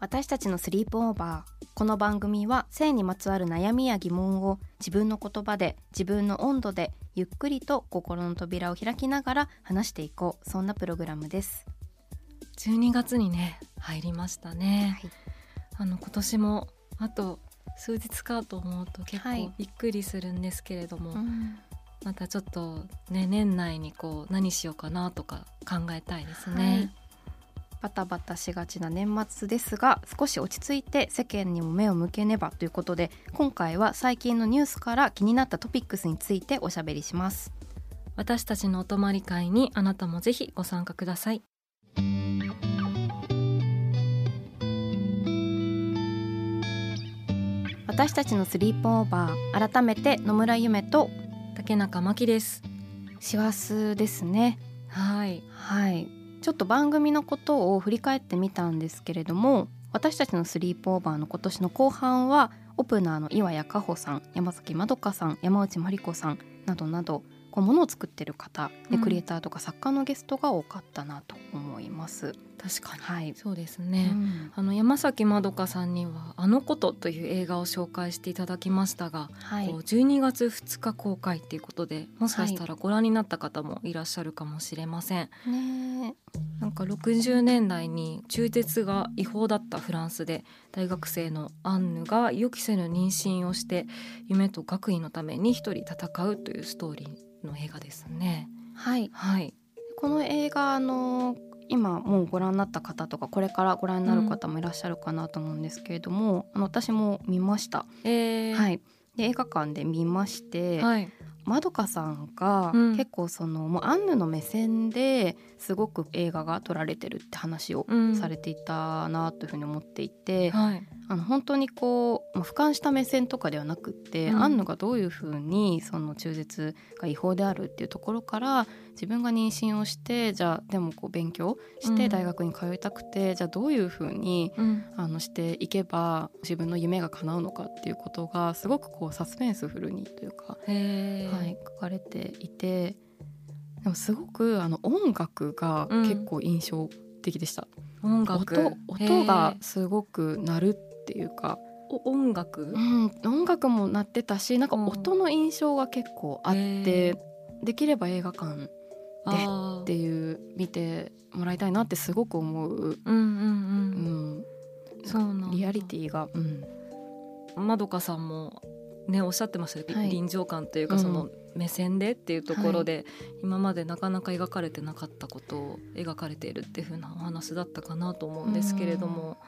私たちのスリープオーバー。この番組は性にまつわる悩みや疑問を自分の言葉で自分の温度でゆっくりと心の扉を開きながら話していこう。そんなプログラムです。12月にね入りましたね、はい。あの今年もあと数日かと思うと結はい。構びっくりするんですけれども、うん。またちょっとね年内にこう何しようかなとか考えたいですはい。ね、バタバタしがちな年末ですが少し落ち着いて世間にも目を向けねばということで今回は最近のニュースから気になったトピックスについておしゃべりします。私たちのお泊まり会にあなたもぜひご参加ください。私たちのスリープオーバー改めて野村ゆめと竹中真希です。師走ですね。はい。はいちょっと番組のことを振り返ってみたんですけれども私たちのスリープオーバーの今年の後半はオープナーの岩谷加穂さん山崎まどかさん山内真理子さんなどなどこう物を作ってる方でうん。クリエイターとか作家のゲストが多かったなと思います。確かに。はい、そうですね、うん。あの山崎まどかさんには「あのこと」という映画を紹介していただきましたが、はい。こう12月2日公開っていうことでもしかしたらご覧になった方もいらっしゃるかもしれません、ねなんか60年代に中絶が違法だったフランスで大学生のアンヌが予期せぬ妊娠をして夢と学位のために一人戦うというストーリーの映画ですね。はい。はい。この映画あの今もうご覧になった方とかこれからご覧になる方もいらっしゃるかなと思うんですけれども、あの私も見ました。えー、はい。で映画館で見まして、はい。まどかさんがうん。結構その、もうアンヌの目線ですごく映画が撮られてるって話をうん。されていたなというふうに思っていて、はいあの本当にこうまあ俯瞰した目線とかではなくって、うん。アンヌがどういうふうにその中絶が違法であるっていうところから自分が妊娠をしてじゃあでもこう勉強しうん。て大学に通いたくて、じゃあどういうふうにうん。あのしていけば自分の夢が叶うのかっていうことがすごくこうサスペンスフルにというか、はい、書かれていてでもすごくあの音楽が結構印象的でした、音楽。音音がすごく鳴るっていうか、お音楽？うん、音楽も鳴ってたしなんかうん。音の印象が結構あって、へできれば映画館あー。っていう見てもらいたいなってすごく思う、うんうんううん。ん、そうなんだ。リアリティが、うん、まどかさんもねおっしゃってましたけど、はい。臨場感といううん。かその目線でっていうところで、今までなかなか描かれてなかったことを描かれているっていう風なお話だったかなと思うんですけれども、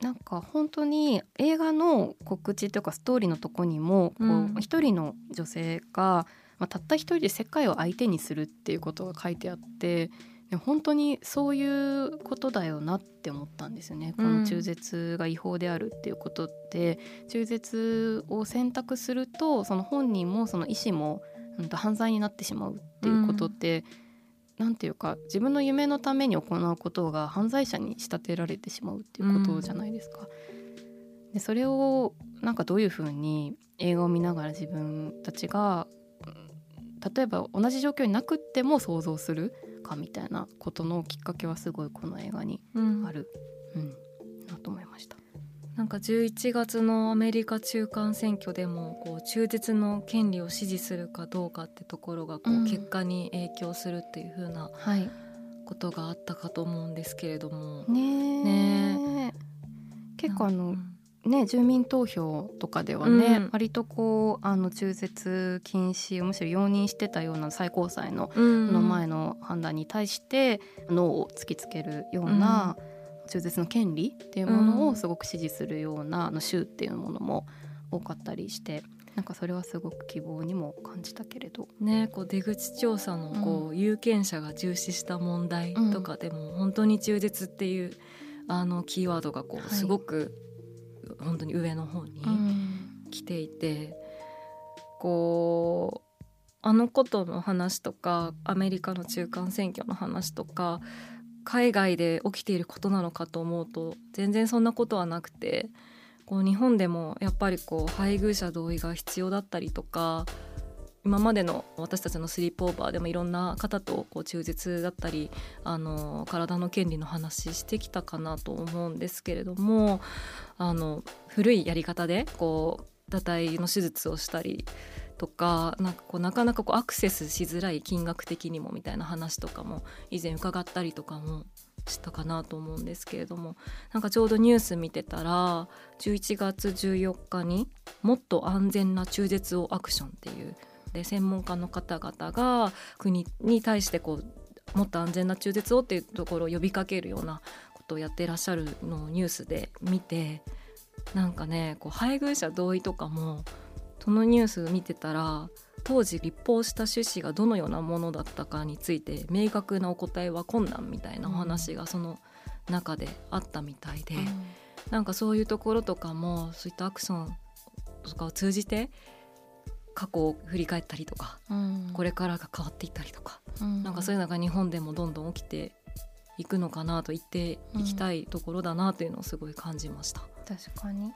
なんか本当に映画の告知というかストーリーのとこにもこうん。う一人の女性が、まあ、たった一人で世界を相手にするっていうことが書いてあってで本当にそういうことだよなって思ったんですよね。この中絶が違法であるっていうことって、中絶を選択するとその本人もその意思も、うん、と犯罪になってしまうっていうことって、なんていうか自分の夢のために行うことが犯罪者に仕立てられてしまうっていうことじゃないですか。でそれをなんかどういうふうに映画を見ながら自分たちがうん例えば同じ状況になくっても想像するかみたいなことのきっかけはすごいこの映画にうんある、うん、なと思いました。なんか11月のアメリカ中間選挙でもこう中絶の権利を支持するかどうかってところがこうん。う結果に影響するっていう風なはい、ことがあったかと思うんですけれども、ねえ。ね結構あの、うんね、住民投票とかではね、うん。割とこうあの中絶禁止をむしろ容認してたような最高裁のうん。の前の判断に対してノーを突きつけるような中絶の権利っていうものをすごく支持するようなあの州っていうものも多かったりしてなんかそれはすごく希望にも感じたけれど。ね、こう出口調査のこう、有権者が重視した問題とかでも、本当に中絶っていうあのキーワードがこはいうすごく本当に上の方にうん。来ていて、こうあのことの話とかアメリカの中間選挙の話とか海外で起きていることなのかと思うと全然そんなことはなくてこう日本でもやっぱりこう配偶者同意が必要だったりとか今までの私たちのスリープオーバーでもいろんな方とこう中絶だったりあの体の権利の話してきたかなと思うんですけれどもあの古いやり方でこう堕胎の手術をしたりとかなんかこうなかなかこうアクセスしづらい金額的にもみたいな話とかも以前伺ったりとかもしたかなと思うんですけれどもなんかちょうどニュース見てたら11月14日に「もっと安全な中絶をアクション」っていうで専門家の方々が国に対してこうもっと安全な中絶をっていうところを呼びかけるようなことをやってらっしゃるのをニュースで見てなんかねこう配偶者同意とかもそのニュース見てたら当時立法した趣旨がどのようなものだったかについて明確なお答えは困難みたいなお話がその中であったみたいで、なんかそういうところとかもそういったアクションとかを通じて過去を振り返ったりとかうん。これからが変わっていったりとか、うん。なんかそういうのが日本でもどんどん起きていくのかなと言っていきたいところだなというのをすごい感じました。確かに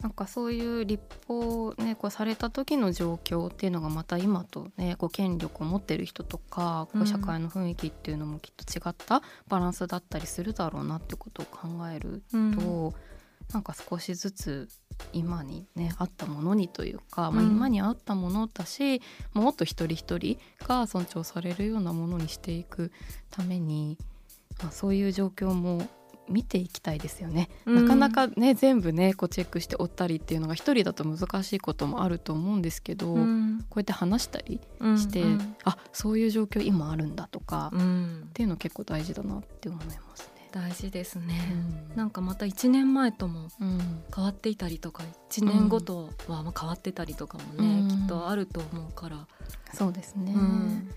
なんかそういう立法ねこうされた時の状況っていうのがまた今とねこう権力を持ってる人とかこううん社会の雰囲気っていうのもきっと違ったバランスだったりするだろうなってことを考えると、なんか少しずつ今にね合ったものにというか、まあ、うん今に合ったものだし、もっと一人一人が尊重されるようなものにしていくために、まあ、そういう状況も見ていきたいですよね。うん。なかなかね全部ねこうチェックして追ったりっていうのが一人だと難しいこともあると思うんですけど、うん。こうやって話したりして、うん。あそういう状況今あるんだとか、っうん。ていうの結構大事だなって思いますね。大事ですね。うん。なんかまた1年前ともうん。変わっていたりとか1年ごとはまあ変わってたりとかもね、うん。きっとあると思うから、そうですね、うん。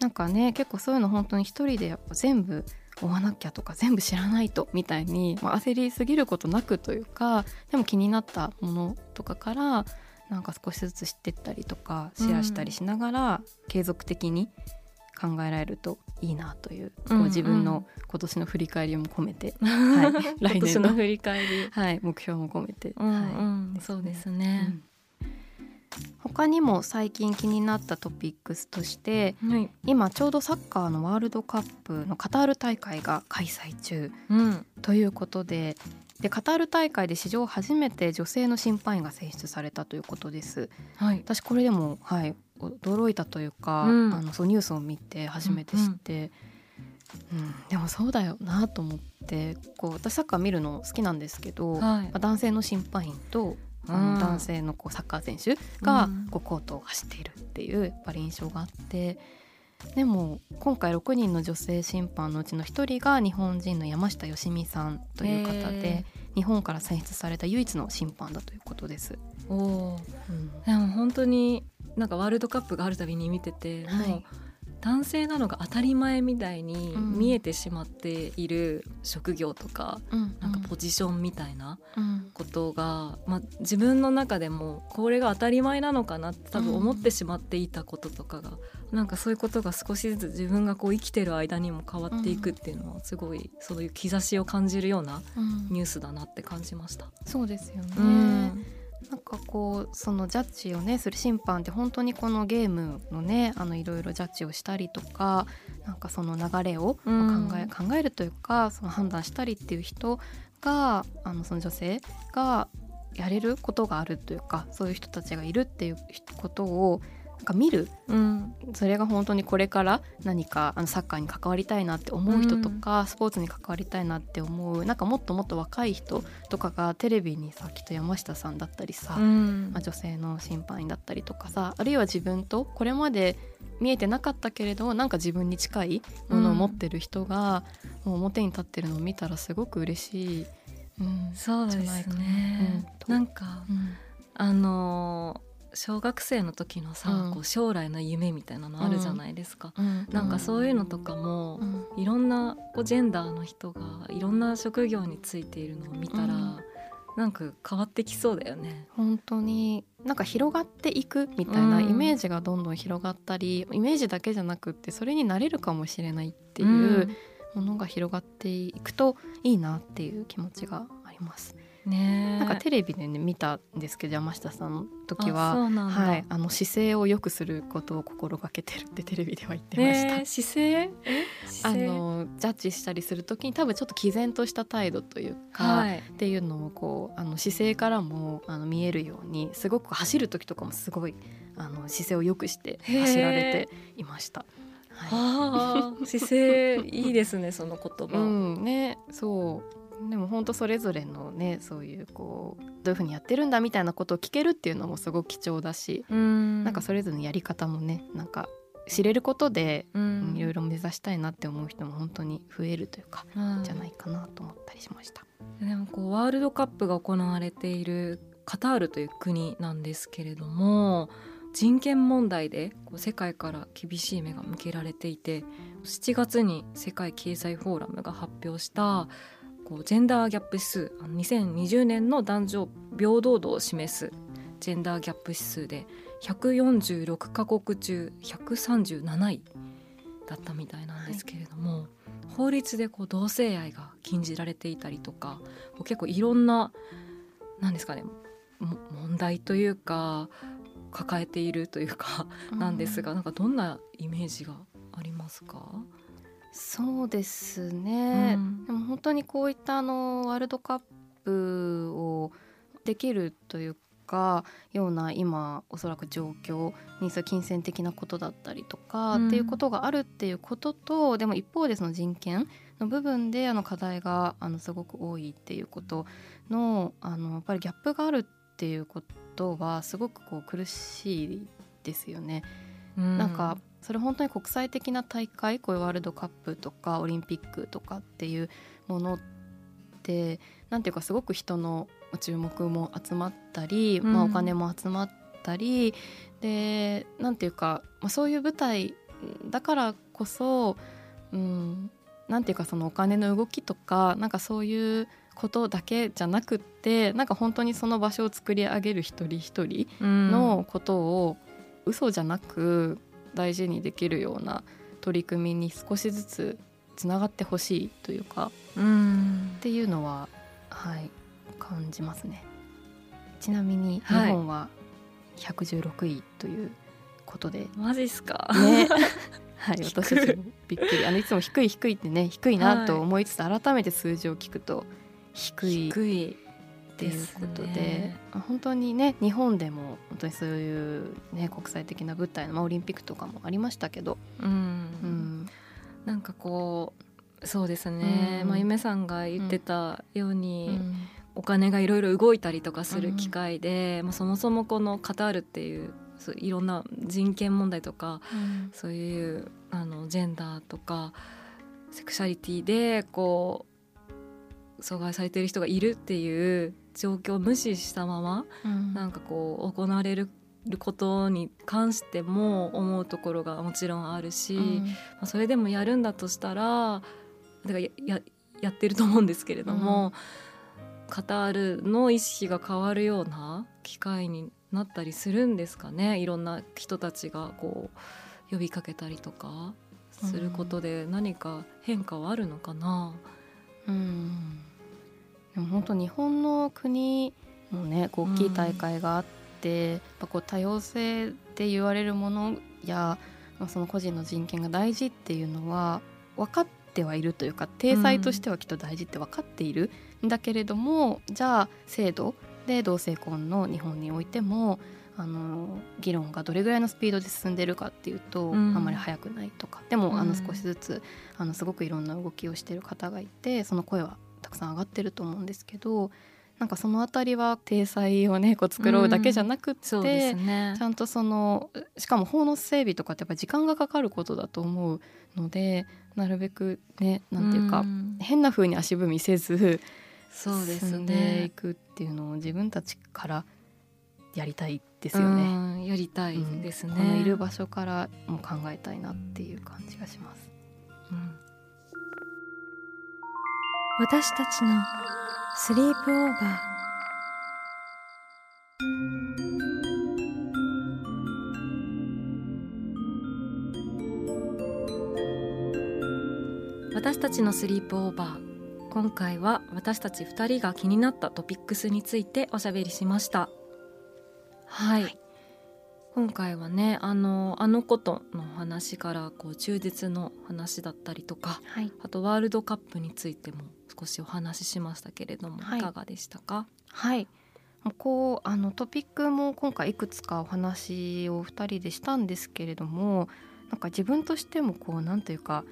なんかね結構そういうの本当に一人でやっぱ全部追わなきゃとか全部知らないとみたいに、まあ、焦りすぎることなくというかでも気になったものとかからなんか少しずつ知ってったりとかシェアしたりしながら、継続的に考えられるといいなという,、こうん。ううん自分の今年の振り返りも込めて、はい、来今年の振り返り、はい、目標も込めて、うんはい。うんそうですね。他にも最近気になったトピックスとしてはい、今ちょうどサッカーのワールドカップのカタール大会が開催中うん、ということででカタール大会で史上初めて女性の審判員が選出されたということです。はい、私これでもはい驚いたというか、うん。あのそうニュースを見て初めて知って、うん。でもそうだよなと思ってこう私サッカー見るの好きなんですけど、はい。まあ男性の審判員とあうんの男性のこうサッカー選手がうんこうコートを走っているっていうやっぱり印象があってでも今回6人の女性審判のうちの1人が日本人の山下良美さんという方で日本から選出された唯一の審判だということです。おおうん。でも本当になんかワールドカップがあるたびに見てて、はい。もう男性なのが当たり前みたいにうん。見えてしまっている職業とか、なんかポジションみたいなうん。ことが、まあ、自分の中でもこれが当たり前なのかなって多分思ってしまっていたこととかが、なんかそういうことが少しずつ自分がこう生きてる間にも変わっていくっていうのはすごいそういう兆しを感じるようなうん。ニュースだなって感じました。そうですよね。うんなんかこうそのジャッジをねする審判って本当にこのゲームのねあのいろいろジャッジをしたりとかなんかその流れを考え,、うん考えるというかその判断したりっていう人があのその女性がやれることがあるというかそういう人たちがいるっていうことをなんか見る？うん。それが本当にこれから何かあのサッカーに関わりたいなって思う人とか、スポーツに関わりたいなって思うなんかもっともっと若い人とかがテレビにさきっと山下さんだったりさ、うん。まあ、女性の審判員だったりとかさあるいは自分とこれまで見えてなかったけれどなんか自分に近いものを持ってる人が、もう表に立ってるのを見たらすごく嬉しい。うんそうですね。うん。なんかうん。あのー小学生の時のさ、うん。こう将来の夢みたいなのあるじゃないですか、うん。なんかそういうのとかも、うん。いろんなこうジェンダーの人がいろんな職業についているのを見たら、うん。なんか変わってきそうだよね。本当になんか広がっていくみたいなうん。イメージがどんどん広がったり、イメージだけじゃなくってそれになれるかもしれないっていうものが広がっていくといいなっていう気持ちがあります。うんね。えなんかテレビでね見たんですけど山下さんの時あははい、あの姿勢を良くすることを心がけてるってテレビでは言ってました。ねえ姿勢？あのジャッジしたりする時に多分ちょっと毅然とした態度というか、はい。っていうのをこうあの姿勢からもあの見えるようにすごく走る時とかもすごいあの姿勢を良くして走られていました。はああ姿勢いいですねその言い、葉、うんねそうでも本当それぞれのねそういうこうどういうふうにやってるんだみたいなことを聞けるっていうのもすごく貴重だし、うん。なんかそれぞれのやり方もねなんか知れることでいろいろ目指したいなって思う人も本当に増えるというか、うんじゃないかなと思ったりしました。でもこうワールドカップが行われているカタールという国なんですけれども人権問題でこう世界から厳しい目が向けられていて7月に世界経済フォーラムが発表したこうジェンダーギャップ指数あの2020年の男女平等度を示すジェンダーギャップ指数で146カ国中137位だったみたいなんですけれども、法律でこう同性愛が禁じられていたりとか結構いろんななんですかねも問題というか抱えているというかなんですが、なんかどんなイメージがありますか、そうですね、うん。でも本当にこういったあのワールドカップをできるというかような今おそらく状況にそ金銭的なことだったりとか、うん。っていうことがあるっていうこと。とでも一方でその人権の部分であの課題があのすごく多いっていうことのあのやっぱりギャップがあるっていうことはすごくこう苦しいですよね。なんかそれ本当に国際的な大会こういうワールドカップとかオリンピックとかっていうものってなんていうかすごく人の注目も集まったり、うん。まあ、お金も集まったりでなんていうか、まあ、そういう舞台だからこそ、うん、なんていうかそのお金の動きとかなんかそういうことだけじゃなくってなんか本当にその場所を作り上げる一人一人のことを嘘じゃなく大事にできるような取り組みに少しずつつながってほしいというかうん。っていうのははい感じますね。ちなみに日はい。本は116位ということで、マジっすか、ね。はい私たちもびっくり。あのいつも低い低いってね低いなと思いつつ、改めて数字を聞くと低い低いっていうことで。ね本当にね日本でも本当にそういう、ね、国際的な舞台の、まあ、オリンピックとかもありましたけど、うん。うん。なんかこうそうですね、うん。まあ、夢さんが言ってたよううに、ん。お金がいろいろ動いたりとかする機会で、まあ、そもそもこのカタールっていうそういろんな人権問題とかそういうあのジェンダーとかセクシャリティでこう阻害されている人がいるっていう状況を無視したままうん。なんかこう行われることに関しても思うところがもちろんあるし、うん。まあ、それでもやるんだとしたらだからやややってると思うんですけれども、カタールの意識が変わるような機会になったりするんですかね？いろんな人たちがこう呼びかけたりとかすることで何か変化はあるのかな、うんでも本当日本の国もね大きい大会があって、やっぱこう多様性って言われるものや、まあ、その個人の人権が大事っていうのは分かってはいるというか体裁としてはきっと大事って分かっている。んだけれども、じゃあ制度で同性婚の日本においてもあの議論がどれぐらいのスピードで進んでるかっていうと、うん。あんまり速くないとか。でもあのうん。少しずつあのすごくいろんな動きをしてる方がいてその声はたくさん上がってると思うんですけどなんかそのあたりは体裁をねこう作ろうだけじゃなくって、そうですね。ちゃんとそのしかも法の整備とかってやっぱ時間がかかることだと思うのでなるべくねなんていうか、ん。変な風に足踏みせずそうです進んでいねくっていうのを自分たちからやりたいですよね。うんやりたいですね、このいる場所からも考えたいなっていう感じがします。うん私たちのスリープオーバー。私たちのスリープオーバー。今回は私たち2人が気になったトピックスについておしゃべりしました。はい、今回はねあのあのことの話からこう中絶の話だったりとかはい、あとワールドカップについても少しお話ししましたけれども、はい。い、かがでしたか？はい、こうあのトピックも今回いくつかお話を2人でしたんですけれどもなんか自分としてもこうなんというか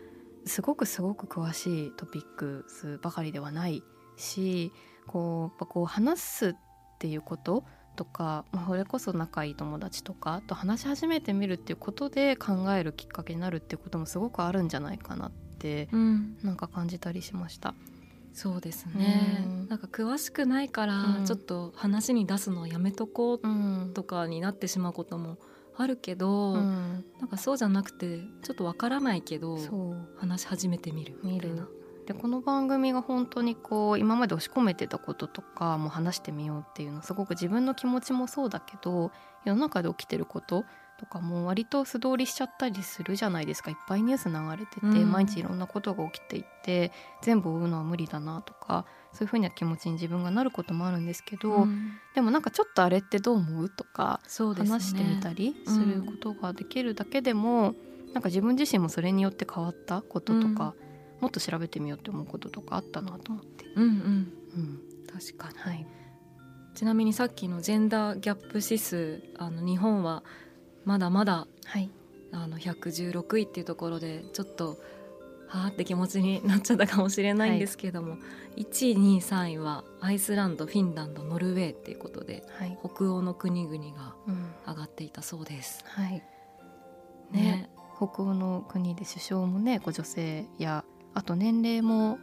すごくすごく詳しいトピックスばかりではないしこうやっぱこう話すっていうこととか、まあ、それこそ仲いい友達とかと話し始めてみるっていうことで考えるきっかけになるっていうこともすごくあるんじゃないかなってうん。なんか感じたりしました。そうですね、うん。なんか詳しくないからうん。ちょっと話に出すのをやめとこううん。とかになってしまうこともあるけど、うん。なんかそうじゃなくてちょっとわからないけど話し始めてみるみたいな。でこの番組が本当にこう今まで押し込めてたこととかも話してみようっていうのすごく自分の気持ちもそうだけど世の中で起きてることとかも割と素通りしちゃったりするじゃないですか。いっぱいニュース流れてて、うん。毎日いろんなことが起きていて全部追うのは無理だなとかそういうふうな気持ちに自分がなることもあるんですけど、うん。でもなんかちょっとあれってどう思う？とかね。話してみたりすることができるだけでも、なんか自分自身もそれによって変わったこととか、もっと調べてみようって思うこととかあったなと思って。うんうん。うん、確かに。はい、ちなみにさっきのジェンダーギャップ指数あの日本はまだまだはい、あの116位っていうところでちょっとはあって気持ちになっちゃったかもしれないんですけども、1位2位3位はアイスランドフィンランドノルウェーっていうことではい、北欧の国々がうん、上がっていたそうです。はい。ね。ね、北欧の国で首相もね、こう女性やあと年齢も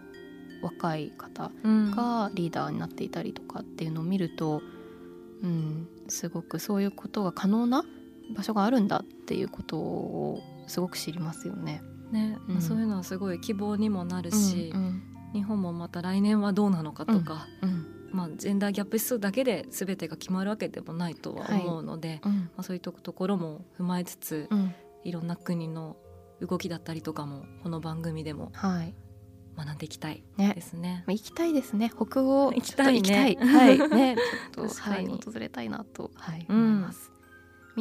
若い方うん。がリーダーになっていたりとかっていうのを見ると、うん、すごくそういうことが可能な場所があるんだっていうことをすごく知りますよね。ねうん。そういうのはすごい希望にもなるし、うん日本もまた来年はどうなのかとか、うんまあ、ジェンダーギャップ指数だけで全てが決まるわけでもないとは思うので、うん。まあ、そういうところも踏まえつつ、うん。いろんな国の動きだったりとかもこの番組でもはい。学んでいきたいね。ですね。まあ行きたいですね。北欧行きたいね。はい。ね。ちょっとはい。訪れたいなとはい、うん。思います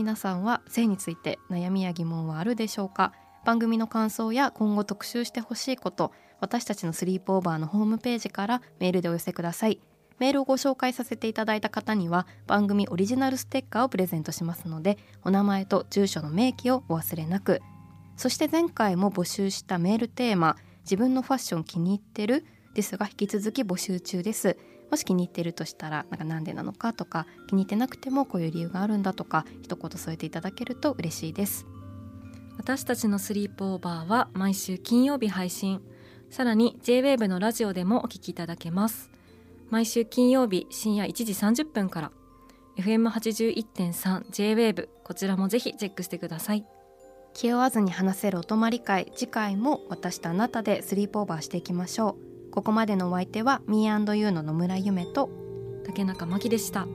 皆さんは性について悩みや疑問はあるでしょうか？番組の感想や今後特集してほしいこと私たちのスリープオーバーのホームページからメールでお寄せください。メールをご紹介させていただいた方には番組オリジナルステッカーをプレゼントしますのでお名前と住所の明記をお忘れなく。そして前回も募集したメールテーマ自分のファッション気に入ってる？ですが引き続き募集中です。もし気に入ってるとしたらなんかなんでなのかとか気に入ってなくてもこういう理由があるんだとか一言添えていただけると嬉しいです。私たちのスリープオーバーは毎週金曜日配信。さらに JWAVE のラジオでもお聞きいただけます。毎週金曜日深夜1時30分から。FM81.3 JWAVE こちらもぜひチェックしてください。気負わずに話せるお泊まり会次回も私とあなたでスリープオーバーしていきましょうここまでのお相手は Me&You の野村夢と竹中真希でした。